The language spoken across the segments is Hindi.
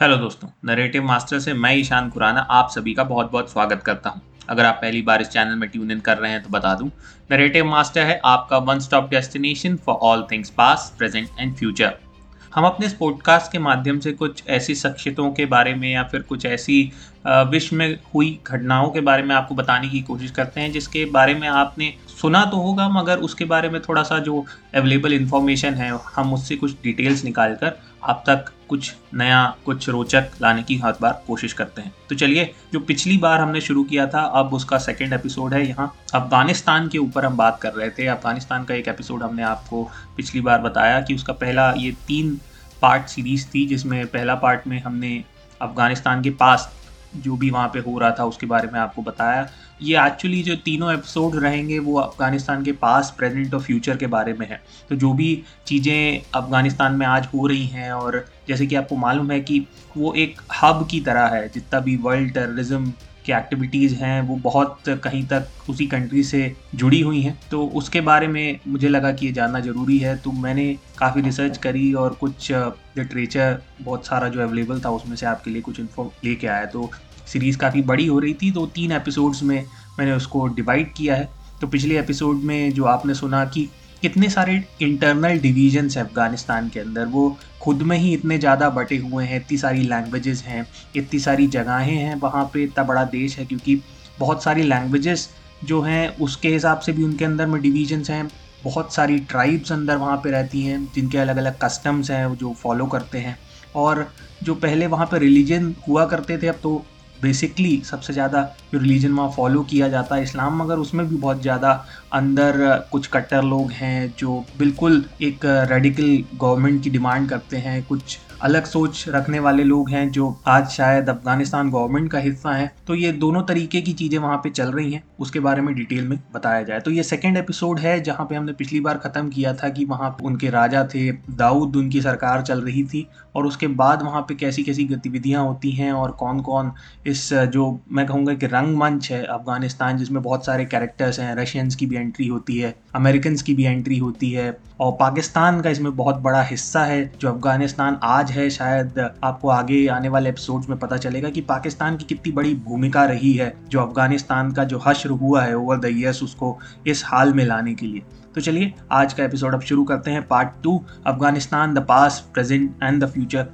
हेलो दोस्तों नरेटिव मास्टर से मैं ईशान खुराना आप सभी का बहुत बहुत स्वागत करता हूँ। अगर आप पहली बार इस चैनल में ट्यून इन कर रहे हैं तो बता दूँ नरेटिव मास्टर है आपका one stop destination for all things past present and future हम अपने इस पॉडकास्ट के माध्यम से कुछ ऐसी शख्सियतों के बारे में या फिर कुछ ऐसी विश्व में हुई घटनाओं के बारे में आपको बताने की कोशिश करते हैं, जिसके बारे में आपने सुना तो होगा, मगर उसके बारे में थोड़ा सा जो अवेलेबल इन्फॉर्मेशन है, हम उससे कुछ डिटेल्स निकाल कर आप तक कुछ नया, कुछ रोचक लाने की हर बार कोशिश करते हैं। तो चलिए, जो पिछली बार हमने शुरू किया था, अब उसका सेकेंड एपिसोड है यहाँ। अफ़गानिस्तान के ऊपर हम बात कर रहे थे। अफ़गानिस्तान का एक एपिसोड हमने आपको पिछली बार बताया कि उसका पहला ये तीन पार्ट सीरीज़ थी, जिसमें पहला पार्ट में हमने अफ़गानिस्तान के पास जो भी वहाँ पे हो रहा था उसके बारे में आपको बताया। ये एक्चुअली जो तीनों एपिसोड रहेंगे वो अफ़गानिस्तान के पास प्रेजेंट और फ्यूचर के बारे में है। तो जो भी चीज़ें अफ़गानिस्तान में आज हो रही हैं और जैसे कि आपको मालूम है कि वो एक हब की तरह है। जितना भी वर्ल्ड टेररिज्म की एक्टिविटीज़ हैं वो बहुत कहीं तक उसी कंट्री से जुड़ी हुई हैं। तो उसके बारे में मुझे लगा कि ये जानना ज़रूरी है। तो मैंने काफ़ी रिसर्च करी और कुछ लिटरेचर बहुत सारा जो अवेलेबल था उसमें से आपके लिए कुछ इन्फो लेके आया। तो सीरीज़ काफ़ी बड़ी हो रही थी तो तीन एपिसोड्स में मैंने उसको डिवाइड किया है। तो पिछले एपिसोड में जो आपने सुना कि कितने सारे इंटरनल डिवीजन्स हैं अफ़गानिस्तान के अंदर, वो खुद में ही इतने ज़्यादा बटे हुए हैं, इतनी सारी लैंग्वेजेस हैं, इतनी सारी जगहें हैं वहाँ पे, इतना बड़ा देश है, क्योंकि बहुत सारी लैंग्वेजेस जो हैं, उसके हिसाब से भी उनके अंदर में डिवीजन्स हैं। बहुत सारी ट्राइब्स अंदर वहाँ पे रहती हैं, जिनके अलग अलग कस्टम्स हैं जो फॉलो करते हैं। और जो पहले वहाँ पे रिलीजन हुआ करते थे, अब तो बेसिकली सबसे ज़्यादा जो रिलीजन वहाँ फॉलो किया जाता है इस्लाम मगर उसमें भी बहुत ज़्यादा अंदर कुछ कट्टर लोग हैं जो बिल्कुल एक रेडिकल गवर्नमेंट की डिमांड करते हैं। कुछ अलग सोच रखने वाले लोग हैं जो आज शायद अफ़गानिस्तान गवर्नमेंट का हिस्सा है। तो ये दोनों तरीके की चीज़ें वहाँ पे चल रही हैं। उसके बारे में डिटेल में बताया जाए। तो ये सेकेंड एपिसोड है जहाँ पे हमने पिछली बार ख़त्म किया था कि वहाँ उनके राजा थे, दाऊद उनकी सरकार चल रही थी। और उसके बाद वहाँ पे कैसी कैसी गतिविधियाँ होती हैं और कौन कौन इस जो मैं कहूँगा कि रंगमंच है अफ़गानिस्तान, जिसमें बहुत सारे कैरेक्टर्स हैं रशियंस की भी एंट्री होती है अमेरिकन की भी एंट्री होती है और पाकिस्तान का इसमें बहुत बड़ा हिस्सा है, जो अफ़गानिस्तान आज है, शायद आपको आगे आने वाले एपिसोड्स में पता चलेगा कि पाकिस्तान की कितनी बड़ी भूमिका रही है, जो अफ़गानिस्तान का जो हश्र हुआ है ओवर द ईयर्स उसको इस हाल में लाने के लिए। तो चलिए, आज का एपिसोड अब शुरू करते हैं part two Afghanistan the past present and the future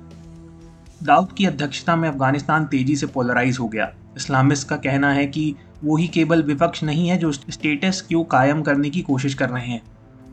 Dawood की अध्यक्षता में अफ़गानिस्तान तेज़ी से पोलराइज हो गया। इस्लामिस्ट का कहना है कि वो ही केवल विपक्ष नहीं है जो स्टेटस क्यों कायम करने की कोशिश कर रहे हैं।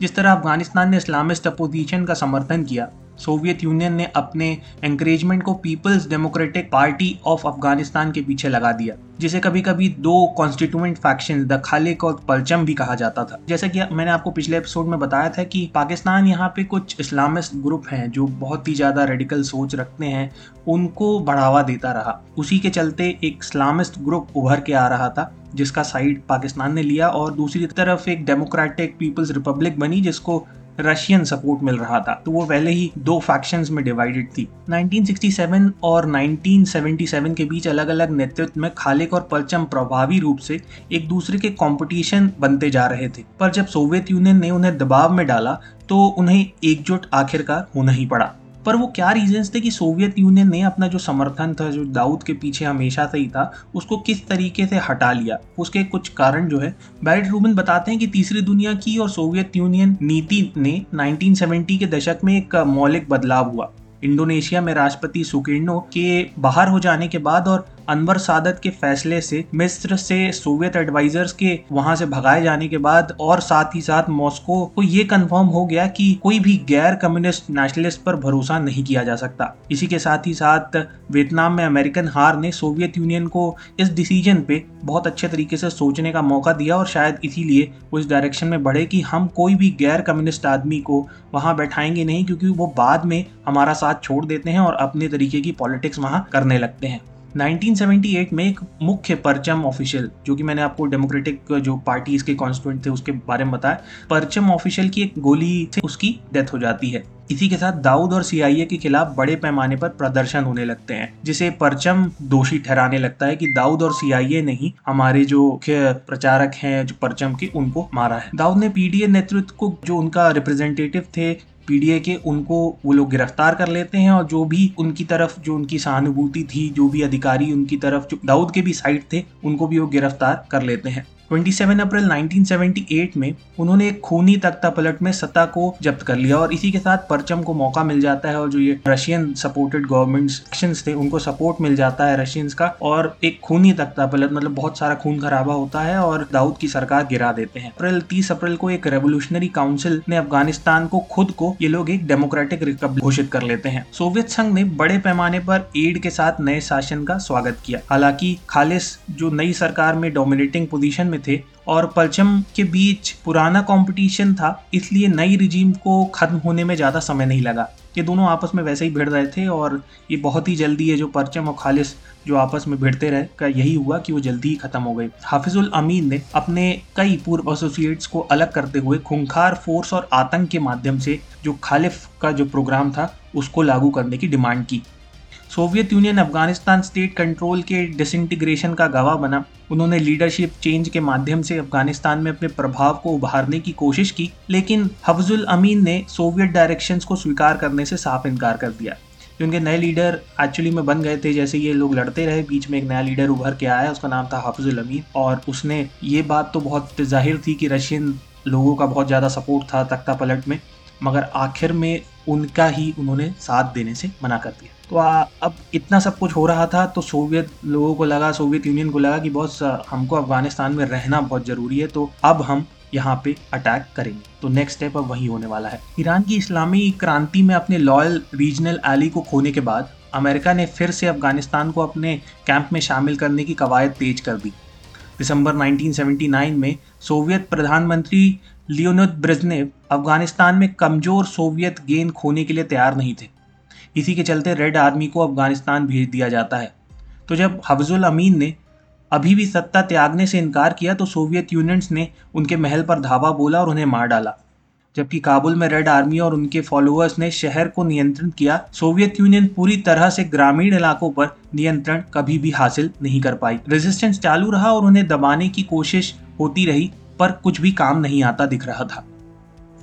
जिस तरह अफ़गानिस्तान ने इस्लामिस्ट अपोजिशन का समर्थन किया सोवियत यूनियन ने अपने एंकरेजमेंट को peoples democratic party of Afghanistan के पीछे लगा दिया, जिसे कभी कभी दो कॉन्स्टिट्यूएंट फैक्शन द खालिक और पलचम भी कहा जाता था। जैसा कि मैंने आपको पिछले एपिसोड में बताया था कि पाकिस्तान यहाँ पे कुछ इस्लामिस्ट ग्रुप हैं, जो बहुत ही ज़्यादा रेडिकल सोच रखते हैं, उनको बढ़ावा देता रहा। उसी के चलते एक इस्लामिस्ट ग्रुप उभर के आ रहा था, जिसका साइड पाकिस्तान ने लिया और दूसरी तरफ़ एक डेमोक्रेटिक पीपल्स रिपब्लिक बनी, जिसको रशियन सपोर्ट मिल रहा था तो वो पहले ही दो फैक्शंस में डिवाइडेड थी। 1967 और 1977 के बीच अलग अलग नेतृत्व में खालिक और परचम प्रभावी रूप से एक दूसरे के कंपटीशन बनते जा रहे थे। पर जब सोवियत यूनियन ने उन्हें दबाव में डाला तो उन्हें एकजुट आखिरकार होना ही पड़ा। पर वो क्या रीजंस थे कि सोवियत यूनियन ने अपना जो समर्थन था, जो दाऊद के पीछे हमेशा से ही था, उसको किस तरीके से हटा लिया? उसके कुछ कारण जो है। बैरिट रूबन बताते हैं कि तीसरी दुनिया की और सोवियत यूनियन नीति ने 1970 के दशक में एक मौलिक बदलाव हुआ। इंडोनेशिया में राष्ट्रपति सुकिर्णो के बाहर हो जाने के बाद और अनवर सादत के फैसले से, मिस्र से सोवियत एडवाइजर्स के वहाँ से भगाए जाने के बाद और साथ ही साथ मॉस्को को ये कंफर्म हो गया कि कोई भी गैर कम्युनिस्ट नेशनलिस्ट पर भरोसा नहीं किया जा सकता। इसी के साथ ही साथ वियतनाम में अमेरिकन हार ने सोवियत यूनियन को इस डिसीज़न पे बहुत अच्छे तरीके से सोचने का मौका दिया और शायद इसीलिए वो इस डायरेक्शन में बढ़े कि हम कोई भी गैर कम्युनिस्ट आदमी को वहाँ बैठाएँगे नहीं क्योंकि वो बाद में हमारा साथ छोड़ देते हैं और अपने तरीके की पॉलिटिक्स वहाँ करने लगते हैं। 1978 में एक मुख्य परचम ऑफिशियल, जो कि मैंने आपको डेमोक्रेटिक जो पार्टी इसके कॉन्स्टिट्यूंट थे, उसके बारे में बताया, परचम ऑफिशियल की एक गोली से उसकी डेथ हो जाती है। इसी के साथ दाऊद और सीआईए के खिलाफ बड़े पैमाने पर प्रदर्शन होने लगते हैं, जिसे परचम दोषी ठहराने लगता है कि दाऊद और सीआईए ने ही हमारे जो मुख्य प्रचारक हैं, जो परचम के, उनको मारा है। दाऊद ने पीडीए नेतृत्व को, जो उनका रिप्रेजेंटेटिव थे पीडीए के, उनको वो लोग गिरफ़्तार कर लेते हैं और जो भी उनकी तरफ़ जो उनकी सहानुभूति थी, जो भी अधिकारी उनकी तरफ़, जो दाऊद के भी साइड थे, उनको भी वो गिरफ़्तार कर लेते हैं। 27 अप्रैल 1978 में उन्होंने एक खूनी तख्ता पलट में सत्ता को जब्त कर लिया और इसी के साथ परचम को मौका मिल जाता है और जो ये रशियन सपोर्टेड गवर्नमेंट एक्शन थे, उनको सपोर्ट मिल जाता है रशियंस का और एक खूनी तख्ता पलट मतलब बहुत सारा खून खराबा होता है और दाऊद की सरकार गिरा देते हैं। अप्रैल तीस अप्रैल को एक रेवोल्यूशनरी काउंसिल ने अफ़गानिस्तान को, खुद को, ये लोग एक डेमोक्रेटिक रिपब्लिक घोषित कर लेते हैं। सोवियत संघ ने बड़े पैमाने पर एड के साथ नए शासन का स्वागत किया। हालाँकि खालिस जो नई सरकार में डोमिनेटिंग पोजीशन में थे और परचम के बीच पुराना कंपटीशन था, इसलिए नई रिजीम को खत्म होने में ज़्यादा समय नहीं लगा। ये दोनों आपस में वैसे ही भिड़ रहे थे और ये बहुत ही जल्दी है जो परचम और खालिस जो आपस में भिड़ते रहे, का यही हुआ कि वो जल्दी ही खत्म हो गए। हाफिजुल अमीन ने अपने कई पूर्व एसोसिएट्स को अलग करते हुए खुंखार फोर्स और आतंक के माध्यम से जो खालिफ का जो प्रोग्राम था, उसको लागू करने की डिमांड की। Soviet Union Afghanistan state control के डिसइंटीग्रेशन का गवाह बना। उन्होंने लीडरशिप चेंज के माध्यम से अफ़गानिस्तान में अपने प्रभाव को उभारने की कोशिश की, लेकिन हफजुल अमीन ने सोवियत डायरेक्शन को स्वीकार करने से साफ़ इनकार कर दिया। उनके नए लीडर एक्चुअली में बन गए थे, जैसे ये लोग लड़ते रहे, बीच में एक नया लीडर उभर के आया, उसका नाम था हाफजुल अमीन और उसने ये बात तो बहुत ज़ाहिर थी कि रशियन लोगों का बहुत ज़्यादा सपोर्ट था तख्ता पलट में, मगर आखिर में उनका ही उन्होंने साथ देने से मना कर दिया। तो आ, अब इतना सब कुछ हो रहा था तो सोवियत लोगों को लगा सोवियत यूनियन को लगा कि बहुत हमको अफ़गानिस्तान में रहना बहुत ज़रूरी है तो अब हम यहाँ पे अटैक करेंगे। तो नेक्स्ट स्टेप अब वही होने वाला है। ईरान की इस्लामी क्रांति में अपने लॉयल रीजनल एली को खोने के बाद अमेरिका ने फिर से अफ़गानिस्तान को अपने कैंप में शामिल करने की कवायद तेज कर दी। दिसंबर 1979 में सोवियत प्रधानमंत्री लियोनिद ब्रेजनेव अफ़गानिस्तान में कमज़ोर सोवियत गेंद खोने के लिए तैयार नहीं थे। इसी के चलते रेड आर्मी को अफ़गानिस्तान भेज दिया जाता है। तो जब हफजुल अमीन ने अभी भी सत्ता त्यागने से इनकार किया तो सोवियत यूनियंस ने उनके महल पर धावा बोला और उन्हें मार डाला। जबकि काबुल में रेड आर्मी और उनके फॉलोअर्स ने शहर को नियंत्रित किया, सोवियत यूनियन पूरी तरह से ग्रामीण इलाकों पर नियंत्रण कभी भी हासिल नहीं कर पाई। रेजिस्टेंस चालू रहा और उन्हें दबाने की कोशिश होती रही, पर कुछ भी काम नहीं आता दिख रहा था।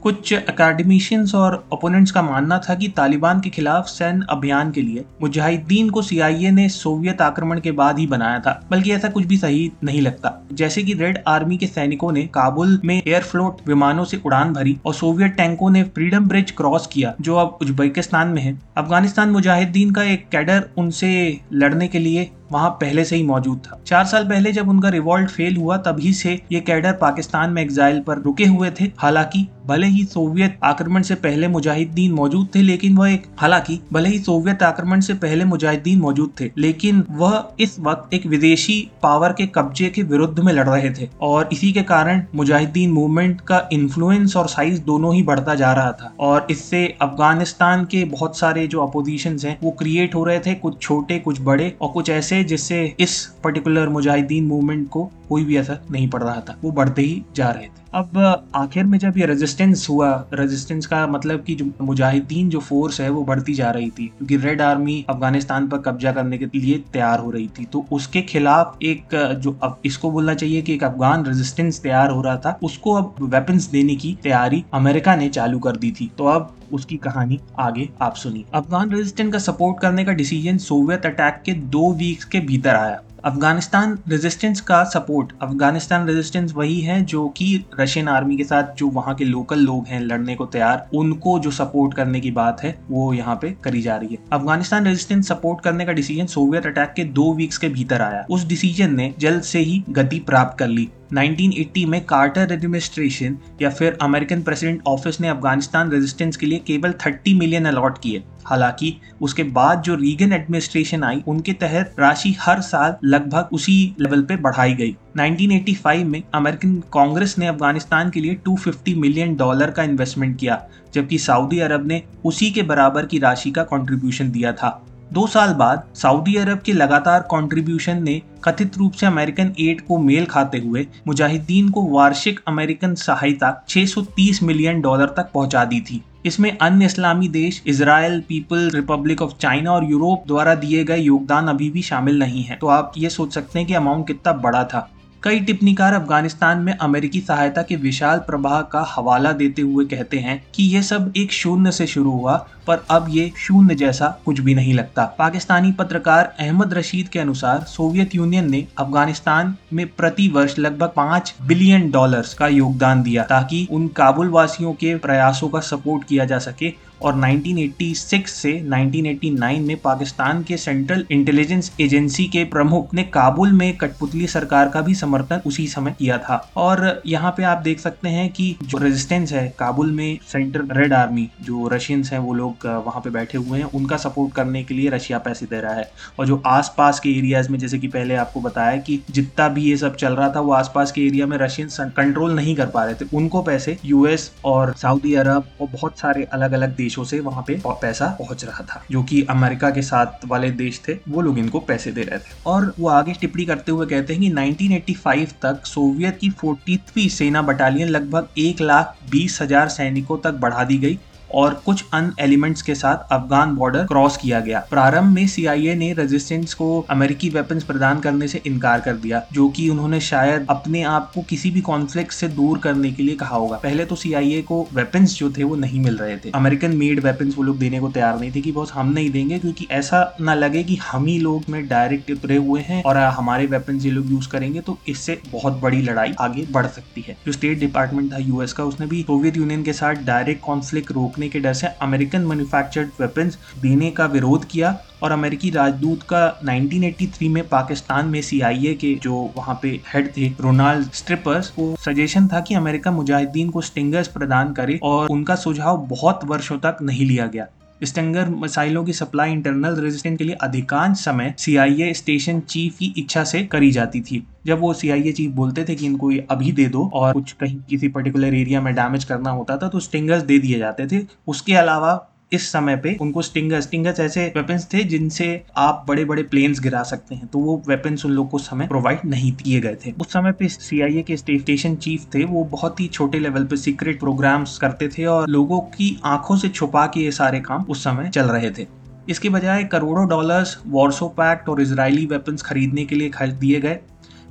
कुछ अकेडमिशियंस और ओपोनेंट्स का मानना था कि तालिबान के खिलाफ सैन्य अभियान के लिए मुजाहिदीन को सीआईए ने सोवियत आक्रमण के बाद ही बनाया था, बल्कि ऐसा कुछ भी सही नहीं लगता। जैसे कि रेड आर्मी के सैनिकों ने काबुल में एयरफ्लोट विमानों से उड़ान भरी और सोवियत टैंकों ने फ्रीडम ब्रिज क्रॉस किया, जो अब उज्बेकिस्तान में है। अफ़गानिस्तान मुजाहिदीन का एक कैडर उनसे लड़ने के लिए वहाँ पहले से ही मौजूद था। चार साल पहले जब उनका रिवॉल्ट फेल हुआ, तभी से ये कैडर पाकिस्तान में एग्जाइल पर रुके हुए थे। हालाँकि, भले ही सोवियत आक्रमण से पहले मुजाहिदीन मौजूद थे, लेकिन वह एक हालाँकि, भले ही सोवियत आक्रमण से पहले मुजाहिदीन मौजूद थे, लेकिन वह इस वक्त एक विदेशी पावर के कब्जे के विरुद्ध में लड़ रहे थे। और इसी के कारण मुजाहिदीन मूवमेंट का इन्फ्लुएंस और साइज़ दोनों ही बढ़ता जा रहा था। और इससे अफ़गानिस्तान के बहुत सारे जो अपोजिशन हैं, वो क्रिएट हो रहे थे। कुछ छोटे, कुछ बड़े और कुछ ऐसे जिससे इस पर्टिकुलर मुजाहिदीन मूवमेंट को कोई भी असर नहीं पड़ रहा था, वो बढ़ते ही जा रहे थे। अब आखिर में जब ये रेजिस्टेंस हुआ रेजिस्टेंस का मतलब कि जो मुजाहिदीन जो फोर्स है, वो बढ़ती जा रही थी, क्योंकि रेड आर्मी अफ़गानिस्तान पर कब्जा करने के लिए तैयार हो रही थी। तो उसके खिलाफ एक जो अब इसको बोलना चाहिए कि एक अफगान रेजिस्टेंस तैयार हो रहा था, उसको अब वेपन्स देने की तैयारी अमेरिका ने चालू कर दी थी। तो अब उसकी कहानी आगे आप सुनिए। अफगान रेजिस्टेंस का सपोर्ट करने का डिसीज़न सोवियत अटैक के दो वीक्स के भीतर आया। अफ़गानिस्तान रेजिस्टेंस का सपोर्ट अफ़गानिस्तान रेजिस्टेंस वही है जो कि रशियन आर्मी के साथ जो वहाँ के लोकल लोग हैं, लड़ने को तैयार, उनको जो सपोर्ट करने की बात है, वो यहाँ पे करी जा रही है। अफ़गानिस्तान रेजिस्टेंस सपोर्ट करने का डिसीज़न सोवियत अटैक के दो वीक्स के भीतर आया। उस डिसीज़न ने जल्द से ही गति प्राप्त कर ली। 1980 में कार्टर एडमिनिस्ट्रेशन या फिर अमेरिकन प्रेसिडेंट ऑफ़िस ने अफ़गानिस्तान रेजिस्टेंस के लिए केवल 30 मिलियन अलॉट किए। हालाँकि, उसके बाद जो रीगन एडमिनिस्ट्रेशन आई, उनके तहत राशि हर साल लगभग उसी लेवल पे बढ़ाई गई। 1985 में अमेरिकन कांग्रेस ने अफ़गानिस्तान के लिए 250 मिलियन डॉलर का इन्वेस्टमेंट किया, जबकि सऊदी अरब ने उसी के बराबर की राशि का कंट्रीब्यूशन दिया था। दो साल बाद सऊदी अरब के लगातार कंट्रीब्यूशन ने कथित रूप से अमेरिकन एड को मेल खाते हुए मुजाहिदीन को वार्षिक अमेरिकन सहायता 630 मिलियन डॉलर तक पहुँचा दी थी। इसमें अन्य इस्लामी देश Israel people, republic of China और यूरोप द्वारा दिए गए योगदान अभी भी शामिल नहीं है। तो आप ये सोच सकते हैं कि अमाउंट कितना बड़ा था। कई टिप्पणीकार अफ़गानिस्तान में अमेरिकी सहायता के विशाल प्रवाह का हवाला देते हुए कहते हैं कि यह सब एक शून्य से शुरू हुआ पर अब ये शून्य जैसा कुछ भी नहीं लगता। पाकिस्तानी पत्रकार अहमद रशीद के अनुसार सोवियत यूनियन ने अफ़गानिस्तान में प्रति वर्ष लगभग पाँच बिलियन डॉलर्स का योगदान दिया, ताकि उन काबुल वासियों के प्रयासों का सपोर्ट किया जा सके और 1986 से 1989 में पाकिस्तान के सेंट्रल इंटेलिजेंस एजेंसी के प्रमुख ने काबुल में कठपुतली सरकार का भी समर्थन उसी समय किया था। और यहाँ पे आप देख सकते हैं कि जो रेजिस्टेंस है काबुल में सेंट्रल रेड आर्मी, जो रशियंस हैं, वो लोग वहाँ पे बैठे हुए हैं, उनका सपोर्ट करने के लिए रशिया पैसे दे रहा है। और जो आसपास के एरियाज़ में, जैसे कि पहले आपको बताया कि जितना भी ये सब चल रहा था, वो आसपास के एरिया में रशियन कंट्रोल नहीं कर पा रहे थे। उनको पैसे यूएस और सऊदी अरब और बहुत सारे अलग अलग देशों से वहाँ पे पैसा पहुँच रहा था, जो कि अमेरिका के साथ वाले देश थे, वो लोग इनको पैसे दे रहे थे। और वो आगे टिप्पणी करते हुए कहते हैं कि 1985 तक सोवियत की फोर्टीथवी सेना बटालियन लगभग एक लाख बीस हज़ार सैनिकों तक बढ़ा दी गई। और कुछ अन एलिमेंट्स के साथ अफगान बॉर्डर क्रॉस किया गया। प्रारंभ में सीआईए ने रेजिस्टेंस को अमेरिकी वेपन्स प्रदान करने से इनकार कर दिया, जो कि उन्होंने शायद अपने आप को किसी भी कॉन्फ्लिक्ट से दूर करने के लिए कहा होगा। पहले तो सीआईए को वेपन्स जो थे वो नहीं मिल रहे थे। अमेरिकन मेड वेपन्स वो लोग देने को तैयार नहीं थे कि बॉस हम नहीं देंगे, क्योंकि ऐसा ना लगे कि हम ही लोग में डायरेक्ट उतरे हुए हैं और हमारे वेपन्स ये लोग यूज़ करेंगे तो इससे बहुत बड़ी लड़ाई आगे बढ़ सकती है। जो स्टेट डिपार्टमेंट था यूएस का, उसने भी सोवियत यूनियन के साथ डायरेक्ट कॉन्फ्लिक्ट रोक रोकने के डर से अमेरिकन मैन्युफैक्चर्ड वेपन्स देने का विरोध किया और अमेरिकी राजदूत का 1983 में पाकिस्तान में सीआईए के जो वहाँ पे हेड थे रोनाल्ड स्ट्रिपर्स को सजेशन था कि अमेरिका मुजाहिदीन को स्टिंगर्स प्रदान करे और उनका सुझाव बहुत वर्षों तक नहीं लिया गया। स्टेंगर मिसाइलों की सप्लाई इंटरनल रेजिस्टेंस के लिए अधिकांश समय सीआईए स्टेशन चीफ की इच्छा से करी जाती थी। जब वो सीआईए चीफ बोलते थे कि इनको ये अभी दे दो और कुछ कहीं किसी पर्टिकुलर एरिया में डैमेज करना होता था तो स्टिंगर्स दे दिए जाते थे। उसके अलावा इस समय पे उनको स्टिंगर्स स्टिंगर्स ऐसे वेपन्स थे जिनसे आप बड़े बड़े प्लेन्स गिरा सकते हैं। तो वो वेपन्स उन लोग को समय प्रोवाइड नहीं किए गए थे। उस समय पे सीआईए के स्टेशन चीफ थे, वो बहुत ही छोटे लेवल पे सीक्रेट प्रोग्राम्स करते थे और लोगों की आँखों से छुपा के ये सारे काम उस समय चल रहे थे। इसके बजाय करोड़ों डॉलर्स वॉर्सो पैक्ट और इसराइली वेपन्स खरीदने के लिए खर्च दिए गए।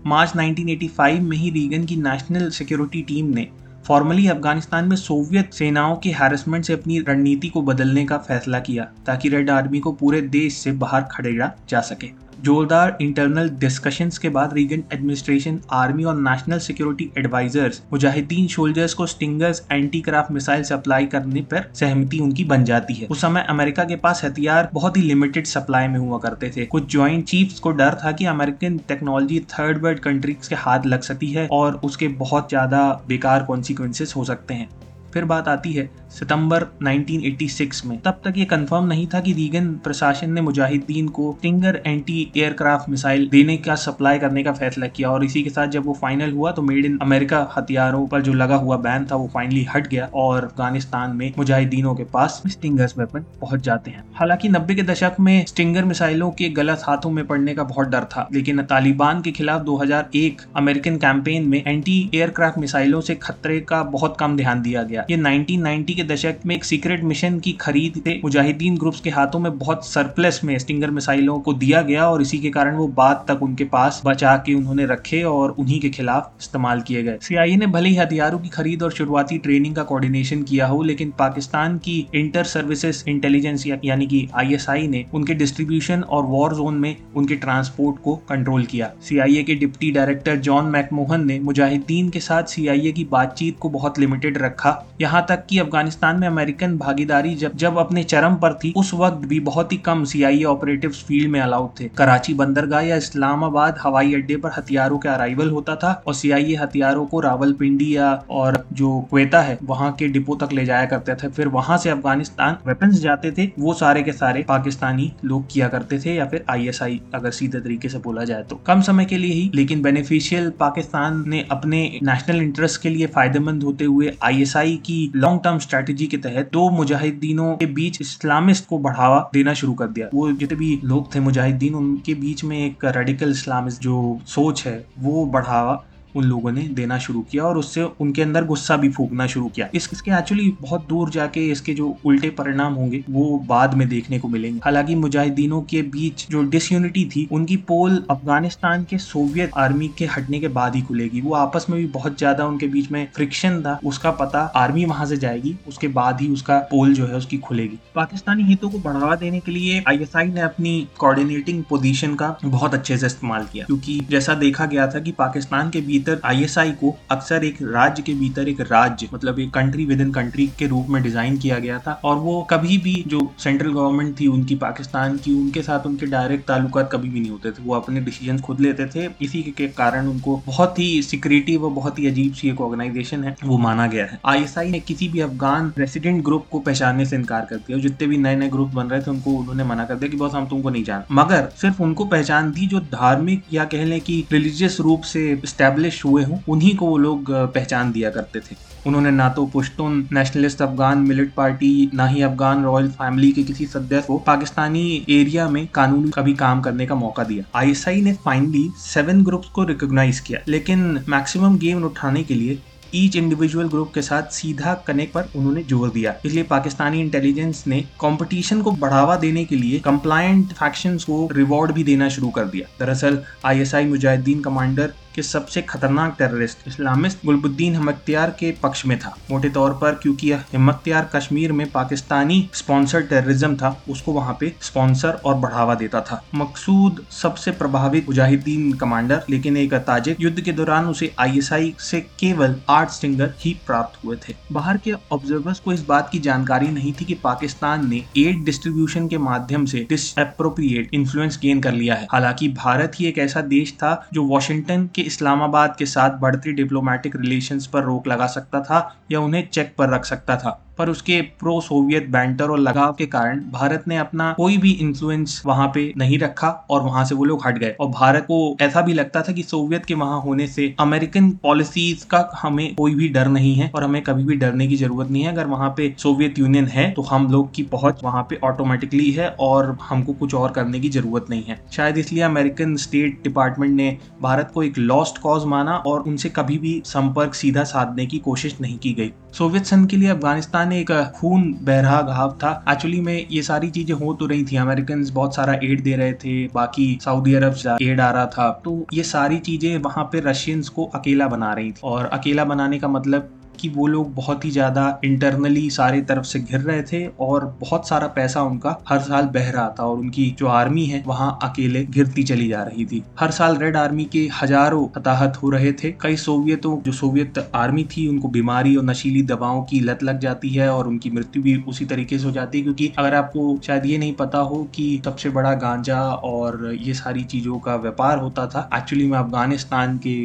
मार्च 1985 में ही रीगन की नेशनल सिक्योरिटी टीम ने फॉर्मली अफ़गानिस्तान में सोवियत सेनाओं के हैरेसमेंट से अपनी रणनीति को बदलने का फैसला किया, ताकि रेड आर्मी को पूरे देश से बाहर खड़ेड़ा जा सके। जोरदार इंटरनल डिस्कशंस के बाद रीगन एडमिनिस्ट्रेशन आर्मी और नेशनल सिक्योरिटी एडवाइजर्स मुजाहिदीन सोल्जर्स को stingers anti craft missile supply करने पर सहमति उनकी बन जाती है। उस समय अमेरिका के पास हथियार बहुत ही लिमिटेड सप्लाई में हुआ करते थे। कुछ ज्वाइंट चीफ्स को डर था कि American technology third world countries के हाथ लग सकती है और उसके बहुत ज़्यादा बेकार कॉन्सिक्वेंसेस हो सकते हैं। फिर बात आती है सितंबर 1986 में। तब तक ये कंफर्म नहीं था कि रीगन प्रशासन ने मुजाहिदीन को स्टिंगर एंटी एयरक्राफ्ट मिसाइल देने का सप्लाई करने का फैसला किया और इसी के साथ जब वो फाइनल हुआ तो मेड इन अमेरिका हथियारों पर जो लगा हुआ बैन था वो फाइनली हट गया और अफ़गानिस्तान में मुजाहिदीनों के पास स्टिंगर्स वेपन पहुँच जाते हैं। हालाँकि नब्बे के दशक में स्टिंगर मिसाइलों के गलत हाथों में पड़ने का बहुत डर था, लेकिन तालिबान के खिलाफ 2001 अमेरिकन कैंपेन में एंटी एयरक्राफ्ट मिसाइलों से खतरे का बहुत कम ध्यान दिया गया। ये 1990 के दशक में एक सीक्रेट मिशन की खरीद से मुजाहिदीन ग्रुप्स के हाथों में बहुत सरप्लस में स्टिंगर मिसाइलों को दिया गया और इसी के कारण वो बाद तक उनके पास बचा के उन्होंने रखे और उन्हीं के खिलाफ इस्तेमाल किए गए। सीआईए ने भले ही हथियारों की खरीद और शुरुआती ट्रेनिंग का कोऑर्डिनेशन किया हो, लेकिन पाकिस्तान की इंटर सर्विसेज़ इंटेलिजेंस यानी कि आईएसआई ने उनके डिस्ट्रीब्यूशन और वॉर जोन में उनके ट्रांसपोर्ट को कंट्रोल किया। सीआईए के डिप्टी डायरेक्टर जॉन मैकमोहन ने मुजाहिदीन के साथ सीआईए की बातचीत को बहुत लिमिटेड रखा। यहाँ तक कि अफ़गानिस्तान में अमेरिकन भागीदारी जब जब अपने चरम पर थी, उस वक्त भी बहुत ही कम सीआईए ऑपरेटिव फ़ील्ड में अलाउड थे। कराची बंदरगाह या इस्लामाबाद हवाई अड्डे पर हथियारों का अराइवल होता था और सीआईए हथियारों को रावलपिंडी या, और जो क्वेता है, वहाँ के डिपो तक ले जाया करते थे। फिर वहाँ से अफ़गानिस्तान वेपन्स जाते थे, वो सारे के सारे पाकिस्तानी लोग किया करते थे या फिर आईएसआई अगर सीधे तरीके से बोला जाए तो। कम समय के लिए ही, लेकिन बेनिफिशियल पाकिस्तान ने अपने नेशनल इंटरेस्ट के लिए फ़ायदेमंद होते हुए आईएसआई की लॉन्ग टर्म स्ट्रेटेजी के तहत दो मुजाहिदीनों के बीच इस्लामिस्ट को बढ़ावा देना शुरू कर दिया। वो जितने भी लोग थे मुजाहिदीन, उनके बीच में एक रेडिकल इस्लामिस्ट जो सोच है, वो बढ़ावा उन लोगों ने देना शुरू किया और उससे उनके अंदर गुस्सा भी फूकना शुरू किया। इस, इसके एक्चुअली बहुत दूर जाके इसके जो उल्टे परिणाम होंगे वो बाद में देखने को मिलेंगे। हालाँकि मुजाहिदीनों के बीच जो डिसयूनिटी थी उनकी पोल अफ़गानिस्तान के सोवियत आर्मी के हटने के बाद ही खुलेगी। वो आपस में भी बहुत ज़्यादा उनके बीच में फ्रिक्शन था उसका पता आर्मी वहाँ से जाएगी उसके बाद ही उसका पोल जो है उसकी खुलेगी। पाकिस्तानी हितों को बढ़ावा देने के लिए आईएसआई ने अपनी कोऑर्डिनेटिंग पोजीशन का बहुत अच्छे से इस्तेमाल किया क्योंकि जैसा देखा गया था कि पाकिस्तान के भीतर आईएसआई को अक्सर एक राज्य के भीतर एक राज्य मतलब एक कंट्री विद इन कंट्री के रूप में डिज़ाइन किया गया था। और वो कभी भी जो सेंट्रल गवर्नमेंट थी, उनकी पाकिस्तान की, उनके साथ उनके डायरेक्ट ताल्लुकात कभी भी नहीं होते थे। वो अपने डिसीज़न खुद लेते थे। इसी के कारण उनको बहुत ही सिक्योरिटी व बहुत ही अजीब सी एक ऑर्गेनाइजेशन है, वो माना गया है। आई ने किसी भी अफगान रेसिडेंट ग्रुप को पहचानने से इनकार कर दिया। जितने भी नए नए ग्रुप बन रहे थे, उनको उन्होंने मना कर दिया कि बस हम तुमको नहीं जान। मगर सिर्फ़ उनको पहचान दी जो धार्मिक या कह लें कि रिलीजियस रूप से स्टैब्लिश हुए हों, उन्हीं को वो लोग पहचान दिया करते थे। उन्होंने ना तो पुश्तून नेशनलिस्ट अफगान मिलिट पार्टी, ना ही अफगान रॉयल फैमिली के किसी सदस्य को पाकिस्तानी एरिया में कानूनी कभी काम करने का मौका दिया। आईएसआई ने फाइनली सेवन ग्रुप्स को रिकॉग्नाइज किया, लेकिन मैक्सिमम गेम उठाने के लिए ईच इंडिविजुअल ग्रुप के साथ सीधा कनेक्ट पर उन्होंने ज़ोर दिया। इसलिए पाकिस्तानी इंटेलिजेंस ने कंपटीशन को बढ़ावा देने के लिए कंप्लायंट फैक्शंस को रिवॉर्ड भी देना शुरू कर दिया। दरअसल आईएसआई मुजाहिदीन कमांडर के सबसे खतरनाक टेररिस्ट इस्लामिस्ट गुलबुद्दीन हमख्तियार के पक्ष में था। मोटे तौर पर क्योंकि हमख्तियार कश्मीर में पाकिस्तानी स्पॉन्सर टेररिज्म था, उसको वहाँ पे स्पॉन्सर और बढ़ावा देता था। मकसूद सबसे प्रभावित मुजाहिदीन कमांडर लेकिन एक ताजिक युद्ध के दौरान उसे आईएसआई से केवल आठ सिंगर ही प्राप्त हुए थे। बाहर के ऑब्जर्वर्स को इस बात की जानकारी नहीं थी कि पाकिस्तान ने एड डिस्ट्रीब्यूशन के माध्यम से डिसअप्रोप्रिएट इन्फ्लुएंस गेन कर लिया है। हालाँकि भारत ही एक ऐसा देश था जो वॉशिंगटन के इस्लामाबाद के साथ बढ़ती डिप्लोमेटिक रिलेशंस पर रोक लगा सकता था या उन्हें चेक पर रख सकता था। पर उसके प्रो सोवियत बैंटर और लगाव के कारण भारत ने अपना कोई भी इंफ्लुएंस वहाँ पे नहीं रखा और वहाँ से वो लोग हट गए। और भारत को ऐसा भी लगता था कि सोवियत के वहाँ होने से अमेरिकन पॉलिसीज़ का हमें कोई भी डर नहीं है और हमें कभी भी डरने की ज़रूरत नहीं है। अगर वहाँ पे सोवियत यूनियन है तो हम लोग की पहुँच वहाँ पे ऑटोमेटिकली है और हमको कुछ और करने की ज़रूरत नहीं है। शायद इसलिए अमेरिकन स्टेट डिपार्टमेंट ने भारत को एक लॉस्ट कॉज माना और उनसे कभी भी संपर्क सीधा साधने की कोशिश नहीं की गई। सोवियत संघ के लिए अफ़गानिस्तान एक खून बहरा घाव था। एक्चुअली में ये सारी चीज़ें हो तो रही थी। अमेरिकन बहुत सारा एड दे रहे थे। बाकी सऊदी अरब एड आ रहा था। तो ये सारी चीज़ें वहाँ पे रशियंस को अकेला बना रही थी। और अकेला बनाने का मतलब कि वो लोग बहुत ही ज़्यादा इंटरनली सारी तरफ़ से घिर रहे थे और बहुत सारा पैसा उनका हर साल बह रहा था और उनकी जो आर्मी है, वहाँ अकेले घिरती चली जा रही थी। हर साल रेड आर्मी के हज़ारों हताहत हो रहे थे। कई सोवियतों जो सोवियत आर्मी थी, उनको बीमारी और नशीली दवाओं की लत लग जाती है और उनकी मृत्यु भी उसी तरीके से हो जाती है। क्योंकि अगर आपको शायद ये नहीं पता हो कि सबसे बड़ा गांजा और ये सारी चीज़ों का व्यापार होता था एक्चुअली में अफ़गानिस्तान के,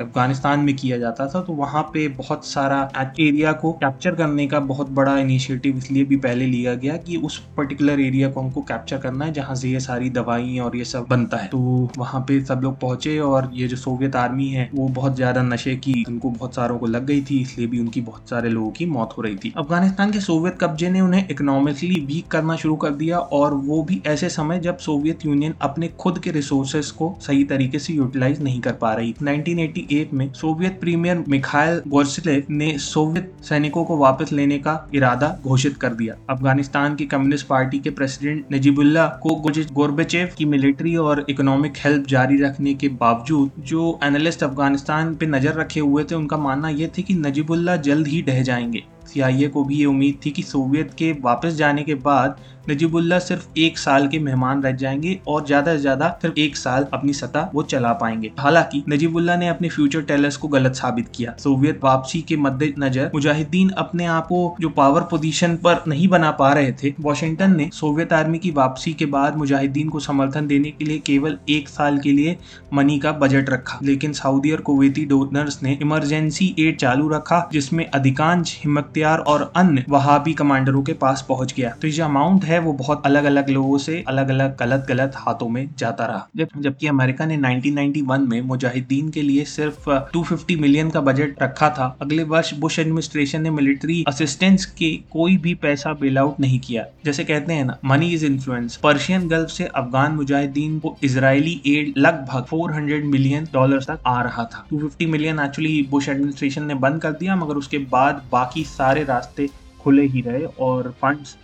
अफ़गानिस्तान में किया जाता था तो वहाँ पे बहुत सारा एरिया को कैप्चर करने का बहुत बड़ा इनिशिएटिव इसलिए भी पहले लिया गया कि उस पर्टिकुलर एरिया को हमको कैप्चर करना है जहाँ से ये सारी दवाई और ये सब बनता है। तो वहाँ पे सब लोग पहुँचे और ये जो सोवियत आर्मी है, वो बहुत ज़्यादा नशे की, उनको बहुत सारों को लग गई थी, इसलिए भी उनकी बहुत सारे लोगों की मौत हो रही थी। अफ़गानिस्तान के सोवियत कब्जे ने उन्हें इकोनॉमिकली वीक करना शुरू कर दिया और वो भी ऐसे समय जब सोवियत यूनियन अपने खुद के रिसोर्सेस को सही तरीके से यूटिलाइज नहीं कर पा रही 1988 में सोवियत प्रीमियर मिखाइल गोर्सिलेव ने सोवियत सैनिकों को वापस लेने का इरादा घोषित कर दिया। अफ़गानिस्तान की कम्युनिस्ट पार्टी के प्रेसिडेंट नजीबुल्ला को गोरबेचेव की मिलिट्री और इकोनॉमिक हेल्प जारी रखने के बावजूद जो एनालिस्ट अफ़गानिस्तान पे नज़र रखे हुए थे, उनका मानना यह थे कि नजीबुल्ला जल्द ही ढह जाएँगे। सीआईए को भी ये उम्मीद थी कि सोवियत के वापस जाने के बाद नजीबुल्ला सिर्फ़ एक साल के मेहमान रह जाएँगे और ज़्यादा से ज़्यादा सिर्फ़ एक साल अपनी सत्ता वो चला पाएँगे। हालाँकि नजीबुल्ला ने अपने फ्यूचर टेलर्स को गलत साबित किया। सोवियत वापसी के मद्देनजर मुजाहिदीन अपने आप को जो पावर पोजीशन पर नहीं बना पा रहे थे, वॉशिंगटन ने सोवियत आर्मी की वापसी के बाद मुजाहिदीन को समर्थन देने के लिए केवल एक साल के लिए मनी का बजट रखा। लेकिन सऊदी और कुवैती डोनर्स ने इमरजेंसी एड चालू रखा, जिसमें अधिकांश हिम्मतियार और अन्य वहाबी कमांडरों के पास पहुँच गया। तो ये जो अमाउंट है है वो बहुत अलग अलग लोगों से अलग अलग गलत गलत हाथों में जाता रहा। जब, जबकि अमेरिका ने 1991 में मुजाहिदीन के लिए सिर्फ़ 250 मिलियन का बजट रखा था। अगले वर्ष बुश एडमिनिस्ट्रेशन ने मिलिट्री असिस्टेंस के कोई भी पैसा बेल आउट नहीं किया। जैसे कहते हैं ना money is influence Persian Gulf से अफगान मुजाहिदीन को इसराइली एड लगभग 400 मिलियन डॉलर तक आ रहा था। 250 मिलियन एक्चुअली बुश एडमिनिस्ट्रेशन ने बंद कर दिया, मगर उसके बाद बाकी सारे रास्ते खुले ही रहे और फंड्स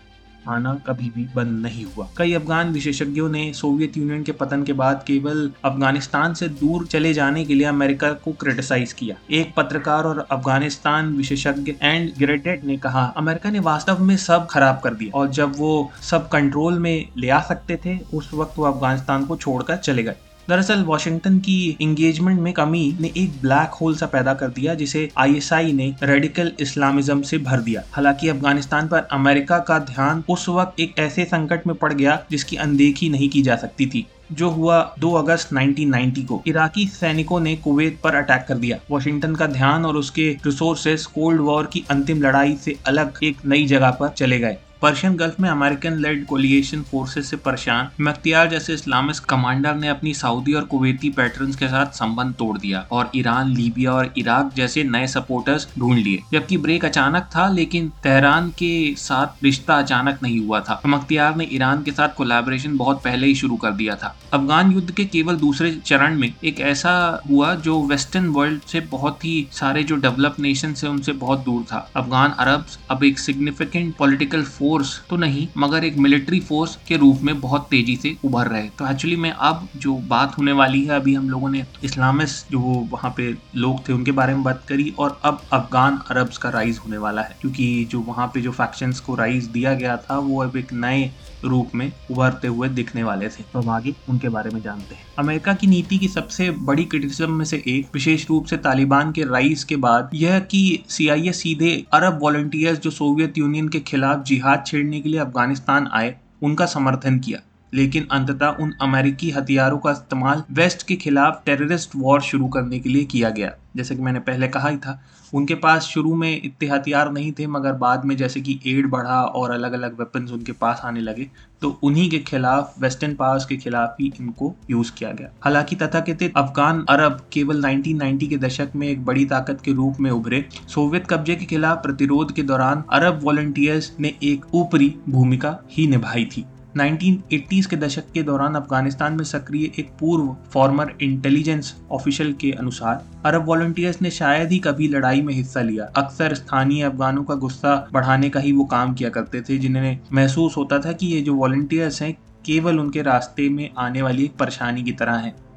आना कभी भी बंद नहीं हुआ। कई अफगान विशेषज्ञों ने सोवियत यूनियन के पतन के बाद केवल अफ़गानिस्तान से दूर चले जाने के लिए अमेरिका को क्रिटिसाइज किया। एक पत्रकार और अफ़गानिस्तान विशेषज्ञ एंड ग्रेटेड ने कहा, अमेरिका ने वास्तव में सब खराब कर दिया और जब वो सब कंट्रोल में ले आ सकते थे, उस वक्त वो अफ़गानिस्तान को छोड़कर चले गए। दरअसल वॉशिंगटन की इंगेजमेंट में कमी ने एक ब्लैक होल सा पैदा कर दिया, जिसे आईएसआई ने रेडिकल इस्लामिज्म से भर दिया। हालाँकि अफ़गानिस्तान पर अमेरिका का ध्यान उस वक्त एक ऐसे संकट में पड़ गया, जिसकी अनदेखी नहीं की जा सकती थी, जो हुआ 2 अगस्त 1990 को। इराकी सैनिकों ने कुवैत पर अटैक कर दिया। वॉशिंगटन का ध्यान और उसके रिसोर्सेस कोल्ड वॉर की अंतिम लड़ाई से अलग एक नई जगह पर चले गए। पर्शियन गल्फ में अमेरिकन लेड कोलिएशन फोर्सेस से परेशान मख्तियार जैसे इस्लामिस्ट कमांडर ने अपनी सऊदी और कुवैती पैटर्न्स के साथ संबंध तोड़ दिया और ईरान, लीबिया और इराक जैसे नए सपोर्टर्स ढूंढ लिए। जबकि ब्रेक अचानक था, लेकिन तेहरान के साथ रिश्ता अचानक नहीं हुआ था। मख्तियार ने ईरान के साथ कोलैबोरेशन बहुत पहले ही शुरू कर दिया था। अफगान युद्ध के केवल दूसरे चरण में एक ऐसा हुआ जो वेस्टर्न वर्ल्ड से बहुत ही सारे जो डेवलप नेशन से उनसे बहुत दूर था। अफगान अरब अब एक सिग्निफिकेंट पॉलिटिकल फोर्स फोर्स तो नहीं, मगर एक मिलिट्री फोर्स के रूप में बहुत तेज़ी से उभर रहे तो एक्चुअली में अब जो बात होने वाली है, अभी हम लोगों ने इस्लामिस्ट जो वहाँ पे लोग थे, उनके बारे में बात करी और अब अफगान अरब्स का राइज होने वाला है। क्योंकि जो वहाँ पे जो फैक्शंस को राइज दिया गया था, वो अब एक नए रूप में उभरते हुए दिखने वाले थे। तो हम आगे उनके बारे में जानते हैं। अमेरिका की नीति की सबसे बड़ी क्रिटिसिज्म में से एक, विशेष रूप से तालिबान के राइज के बाद, यह कि सीआईए सीधे अरब वॉलंटियर्स जो सोवियत यूनियन के खिलाफ जिहाद छेड़ने के लिए अफ़गानिस्तान आए, उनका समर्थन किया। लेकिन अंततः उन अमेरिकी हथियारों का इस्तेमाल वेस्ट के खिलाफ टेररिस्ट वॉर शुरू करने के लिए किया गया। जैसे कि मैंने पहले कहा ही था, उनके पास शुरू में इतने हथियार नहीं थे, मगर बाद में जैसे कि एड बढ़ा और अलग अलग वेपन्स उनके पास आने लगे तो उन्हीं के खिलाफ वेस्टर्न पावर्स के खिलाफ ही इनको यूज़ किया गया। हालाँकि तथाकथित अफगान अरब केवल 1990 के दशक में एक बड़ी ताकत के रूप में उभरे। सोवियत कब्जे के खिलाफ प्रतिरोध के दौरान अरब वॉलंटियर्स ने एक ऊपरी भूमिका ही निभाई थी। 1980s के दशक के दौरान अफ़गानिस्तान में सक्रिय एक पूर्व फॉर्मर इंटेलिजेंस ऑफिशियल के अनुसार अरब वॉलंटियर्स ने शायद ही कभी लड़ाई में हिस्सा लिया। अक्सर स्थानीय अफगानों का गुस्सा बढ़ाने का ही वो काम किया करते थे, जिन्हें महसूस होता था कि ये जो वॉलंटियर्स हैं, केवल उनके रास्ते में आने वाली एक परेशानी की तरह हैं।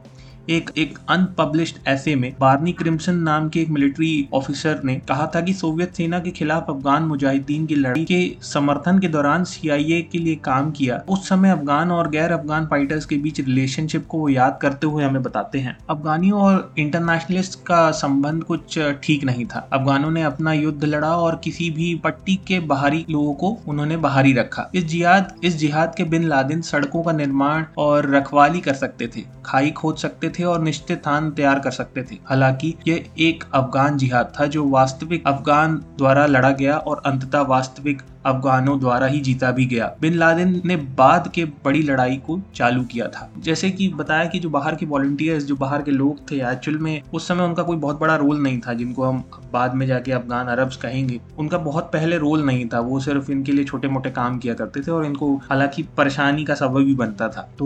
एक एक अनपब्लिश्ड ऐसे में बार्नी क्रिम्सन नाम के एक मिलिट्री ऑफिसर ने कहा था कि सोवियत सेना के खिलाफ अफगान मुजाहिदीन की लड़ाई के समर्थन के दौरान सीआईए के लिए काम किया। उस समय अफगान और गैर अफगान फाइटर्स के बीच रिलेशनशिप को वो याद करते हुए हमें बताते हैं। अफगानियों और इंटरनेशनलिस्ट का संबंध कुछ ठीक नहीं था। अफगानों ने अपना युद्ध लड़ा और किसी भी पट्टी के बाहरी लोगों को उन्होंने बाहरी रखा। इस जिहाद इस जिहाद के बिन लादिन सड़कों का निर्माण और रखवाली कर सकते थे। खाई खोद सकते थे और निश्चित स्थान तैयार कर सकते थे। हालाँकि ये एक अफगान जिहाद था जो वास्तविक अफगान द्वारा लड़ा गया और अंततः वास्तविक अफगानों द्वारा ही जीता भी गया। बिन लादेन ने बाद के बड़ी लड़ाई को चालू किया था। जैसे कि बताया कि जो बाहर के वॉलंटियर्स जो बाहर के लोग थे एक्चुअल में उस समय उनका कोई बहुत बड़ा रोल नहीं था, जिनको हम बाद में जाके अफगान अरब्स कहेंगे। उनका बहुत पहले रोल नहीं था, वो सिर्फ़ इनके लिए छोटे मोटे काम किया करते थे और इनको हालाँकि परेशानी का सबब भी बनता था। तो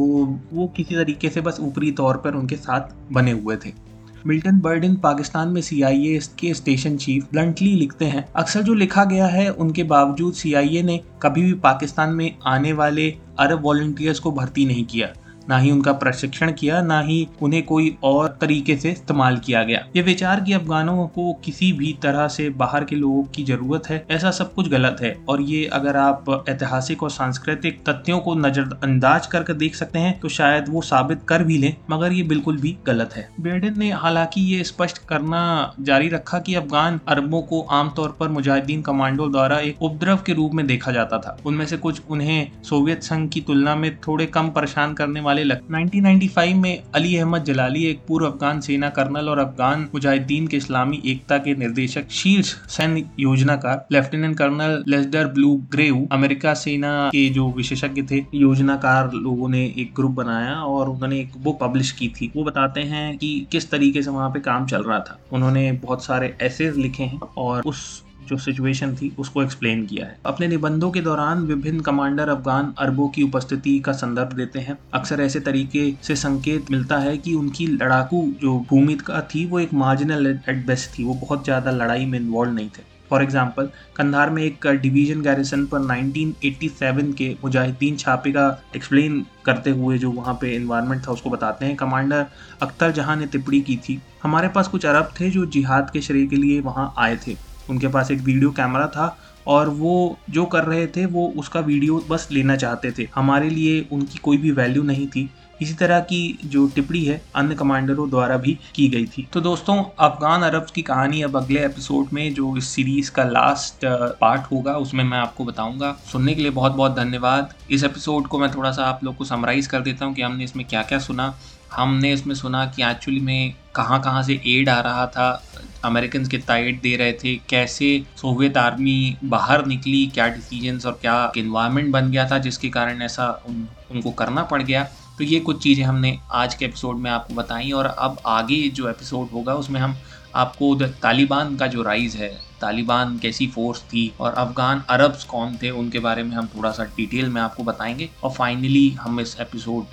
वो किसी तरीके से बस ऊपरी तौर पर उनके साथ बने हुए थे। मिल्टन बर्डिन पाकिस्तान में सीआईए के स्टेशन चीफ ब्लंटली लिखते हैं, अक्सर जो लिखा गया है, उनके बावजूद सीआईए ने कभी भी पाकिस्तान में आने वाले अरब वॉल्टियर्स को भर्ती नहीं किया। ना ही उनका प्रशिक्षण किया, ना ही उन्हें कोई और तरीके से इस्तेमाल किया गया। ये विचार कि अफगानों को किसी भी तरह से बाहर के लोगों की ज़रूरत है, ऐसा सब कुछ गलत है। और ये अगर आप ऐतिहासिक और सांस्कृतिक तथ्यों को नजरअंदाज करके देख सकते हैं तो शायद वो साबित कर भी लें, मगर ये बिल्कुल भी गलत है। बेडेन ने हालाँकि ये स्पष्ट करना जारी रखा कि अफगान अरबों को आमतौर पर मुजाहिदीन कमांडो द्वारा एक उपद्रव के रूप में देखा जाता था। उनमें से कुछ उन्हें सोवियत संघ की तुलना में थोड़े कम परेशान करने वाले वाले लग 1995 में अली अहमद जलाली, एक पूर्व अफगान सेना कर्नल और अफगान मुजाहिदीन के इस्लामी एकता के निर्देशक, शीर्ष सैन्य योजनाकार, लेफ्टिनेंट कर्नल लेस्डर ब्लू ग्रेव, अमेरिका सेना के जो विशेषज्ञ थे, योजनाकार लोगों ने एक ग्रुप बनाया और उन्होंने एक बुक पब्लिश की थी। वो बताते हैं कि किस तरीके से वहाँ पे काम चल रहा था। उन्होंने बहुत सारे ऐसे लिखे हैं और उस जो सिचुएशन थी, उसको एक्सप्लेन किया है। अपने निबंधों के दौरान विभिन्न कमांडर अफगान अरबों की उपस्थिति का संदर्भ देते हैं। अक्सर ऐसे तरीके से संकेत मिलता है कि उनकी लड़ाकू जो भूमिका थी, वो एक मार्जिनल एट बेस्ट थी, वो बहुत ज़्यादा लड़ाई में इन्वॉल्व नहीं थे। फॉर एग्ज़ाम्पल कंधार में एक डिवीज़न गैरिसन पर 1987 के मुजाहिदीन छापे का एक्सप्लेन करते हुए जो वहाँ पे इन्वायरमेंट था, उसको बताते हैं। कमांडर अख्तर जहाँ ने टिप्पणी की थी, हमारे पास कुछ अरब थे जो जिहाद के शरीर के लिए वहाँ आए थे। उनके पास एक वीडियो कैमरा था और वो जो कर रहे थे, वो उसका वीडियो बस लेना चाहते थे। हमारे लिए उनकी कोई भी वैल्यू नहीं थी। इसी तरह की जो टिप्पणी है, अन्य कमांडरों द्वारा भी की गई थी। तो दोस्तों, अफगान अरब की कहानी अब अगले एपिसोड में, जो इस सीरीज़ का लास्ट पार्ट होगा, उसमें मैं आपको बताऊँगा। सुनने के लिए बहुत बहुत धन्यवाद। इस एपिसोड को मैं थोड़ा सा आप लोग को समराइज कर देता हूँ कि हमने इसमें क्या क्या सुना। हमने इसमें सुना कि एक्चुअली में कहाँ कहाँ से एड आ रहा था। अमेरिकन कितना एड दे रहे थे कैसे सोवियत आर्मी बाहर निकली क्या डिसीजंस और क्या इन्वायरमेंट बन गया था जिसके कारण ऐसा उन, उनको करना पड़ गया। तो ये कुछ चीज़ें हमने आज के एपिसोड में आपको बताई और अब आगे जो एपिसोड होगा उसमें हम आपको तालिबान का जो राइज है तालिबान कैसी फोर्स थी और अफगान अरब्स कौन थे उनके बारे में हम थोड़ा सा डिटेल में आपको बताएँगे। और फाइनली हम इस एपिसोड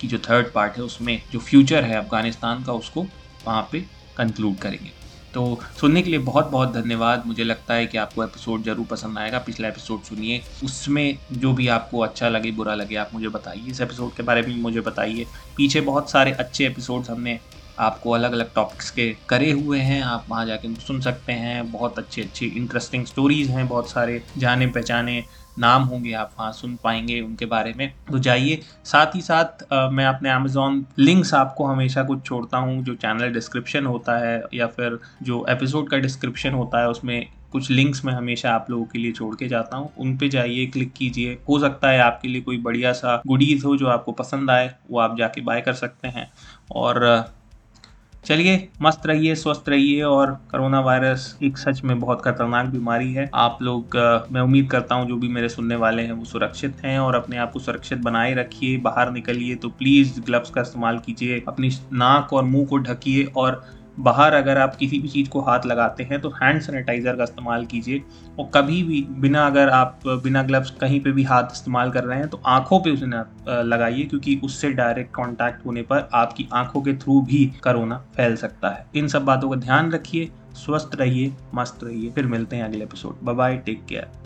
की जो थर्ड पार्ट है उसमें जो फ्यूचर है अफ़गानिस्तान का उसको वहाँ पे कंक्लूड करेंगे। तो सुनने के लिए बहुत बहुत धन्यवाद। मुझे लगता है कि आपको एपिसोड ज़रूर पसंद आएगा। पिछला एपिसोड सुनिए। उसमें जो भी आपको अच्छा लगे, बुरा लगे, आप मुझे बताइए। इस एपिसोड के बारे में मुझे बताइए। पीछे बहुत सारे अच्छे एपिसोड्स हमने आपको अलग अलग टॉपिक्स के करे हुए हैं। आप वहाँ जाके सुन सकते हैं। बहुत अच्छे अच्छे इंटरेस्टिंग स्टोरीज हैं। बहुत सारे जाने पहचाने नाम होंगे आप वहाँ सुन पाएँगे उनके बारे में। तो जाइए साथ ही साथ आ, मैं अपने अमेजोन लिंक्स आपको हमेशा कुछ छोड़ता हूँ जो चैनल डिस्क्रिप्शन होता है या फिर जो एपिसोड का डिस्क्रिप्शन होता है उसमें कुछ लिंक्स मैं हमेशा आप लोगों के लिए छोड़ के जाता हूँ। उन पे जाइए क्लिक कीजिए। हो सकता है आपके लिए कोई बढ़िया सा गुडीज हो जो आपको पसंद आए वो आप जाके बाय कर सकते हैं। और चलिए, मस्त रहिए, स्वस्थ रहिए और कोरोना वायरस एक सच में बहुत खतरनाक बीमारी है। आप लोग मैं उम्मीद करता हूँ जो भी मेरे सुनने वाले हैं वो सुरक्षित हैं और अपने आप को सुरक्षित बनाए रखिए। बाहर निकलिए तो प्लीज़ ग्लव्स का इस्तेमाल कीजिए, अपनी नाक और मुँह को ढकिए और बाहर अगर आप किसी भी चीज़ को हाथ लगाते हैं तो हैंड सैनिटाइज़र का इस्तेमाल कीजिए। और कभी भी बिना अगर आप, बिना ग्लव्स कहीं पे भी हाथ इस्तेमाल कर रहे हैं तो आँखों पे उसे लगाइए, क्योंकि उससे डायरेक्ट कांटेक्ट होने पर आपकी आँखों के थ्रू भी कोरोना फैल सकता है। इन सब बातों का ध्यान रखिए, स्वस्थ रहिए, मस्त रहिए। फिर मिलते हैं अगले एपिसोड बाय टेक केयर